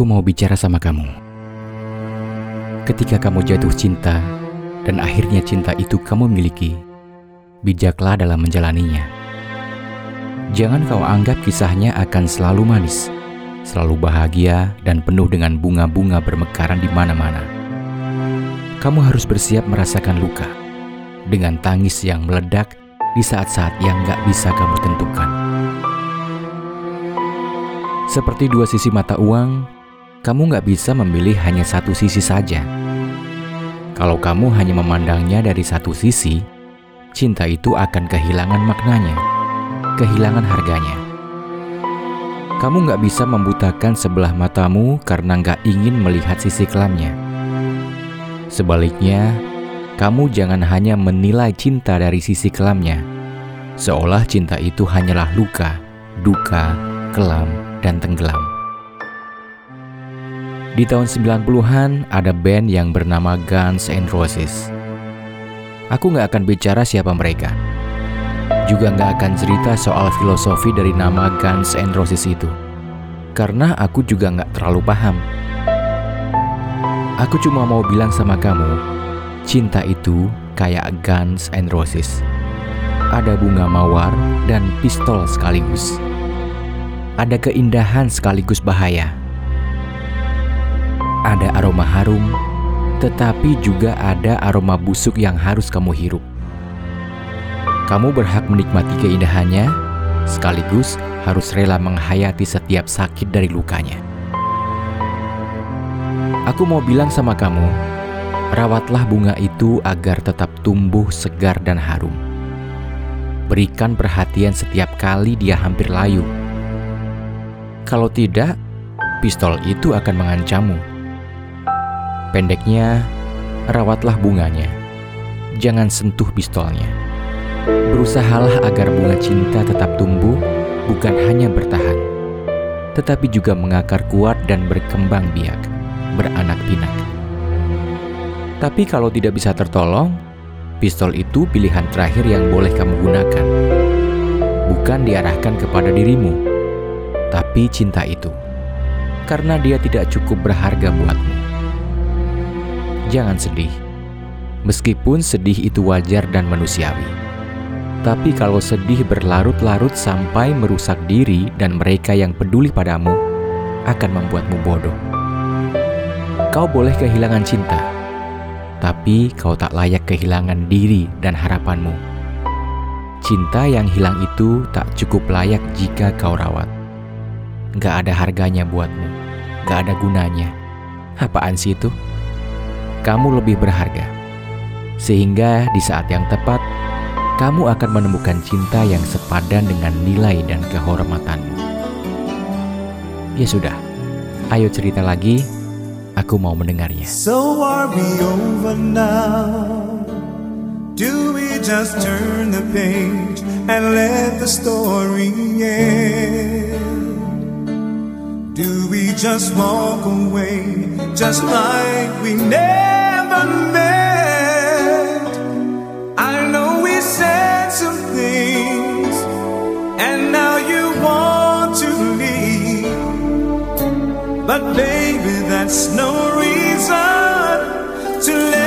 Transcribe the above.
Aku mau bicara sama kamu. Ketika kamu jatuh cinta dan akhirnya cinta itu kamu miliki, bijaklah dalam menjalaninya. Jangan kau anggap kisahnya akan selalu manis, selalu bahagia dan penuh dengan bunga-bunga bermekaran di mana-mana. Kamu harus bersiap merasakan luka dengan tangis yang meledak di saat-saat yang gak bisa kamu tentukan. Seperti dua sisi mata uang, kamu gak bisa memilih hanya satu sisi saja. Kalau kamu hanya memandangnya dari satu sisi, cinta itu akan kehilangan maknanya, kehilangan harganya. Kamu gak bisa membutakan sebelah matamu karena gak ingin melihat sisi kelamnya. Sebaliknya, kamu jangan hanya menilai cinta dari sisi kelamnya, seolah cinta itu hanyalah luka, duka, kelam, dan tenggelam. Di tahun 90-an ada band yang bernama Guns N' Roses. Aku nggak akan bicara siapa mereka. Juga nggak akan cerita soal filosofi dari nama Guns N' Roses itu. Karena aku juga nggak terlalu paham. Aku cuma mau bilang sama kamu, cinta itu kayak Guns N' Roses. Ada bunga mawar dan pistol sekaligus ada keindahan sekaligus bahaya. Ada aroma harum, tetapi juga ada aroma busuk yang harus kamu hirup. Kamu berhak menikmati keindahannya, sekaligus harus rela menghayati setiap sakit dari lukanya. Aku mau bilang sama kamu, rawatlah bunga itu agar tetap tumbuh segar dan harum. Berikan perhatian setiap kali dia hampir layu kalau tidak, pistol itu akan mengancammu. Pendeknya, rawatlah bunganya. Jangan sentuh pistolnya. Berusahalah agar bunga cinta tetap tumbuh, bukan hanya bertahan, tetapi juga mengakar kuat dan berkembang biak, beranak pinak. Tapi kalau tidak bisa tertolong, pistol itu pilihan terakhir yang boleh kamu gunakan. Bukan diarahkan kepada dirimu, tapi cinta itu, karena dia tidak cukup berharga buatmu. Jangan sedih, meskipun sedih itu wajar dan manusiawi. Tapi kalau sedih berlarut-larut sampai merusak diri dan mereka yang peduli padamu, akan membuatmu bodoh. Kau boleh kehilangan cinta, tapi kau tak layak kehilangan diri dan harapanmu. Cinta yang hilang itu tak cukup layak jika kau rawat gak ada harganya buatmu, gak ada gunanya. Apaan sih itu? Kamu lebih berharga. Sehingga di saat yang tepat, kamu akan menemukan cinta yang sepadan dengan nilai dan kehormatanmu. Ya sudah, ayo cerita lagi. Aku mau mendengarnya. So are we over now? Do we just turn the page and let the story end? Just walk away just like we never met? I know we said some things and now you want to leave. But baby, that's no reason to let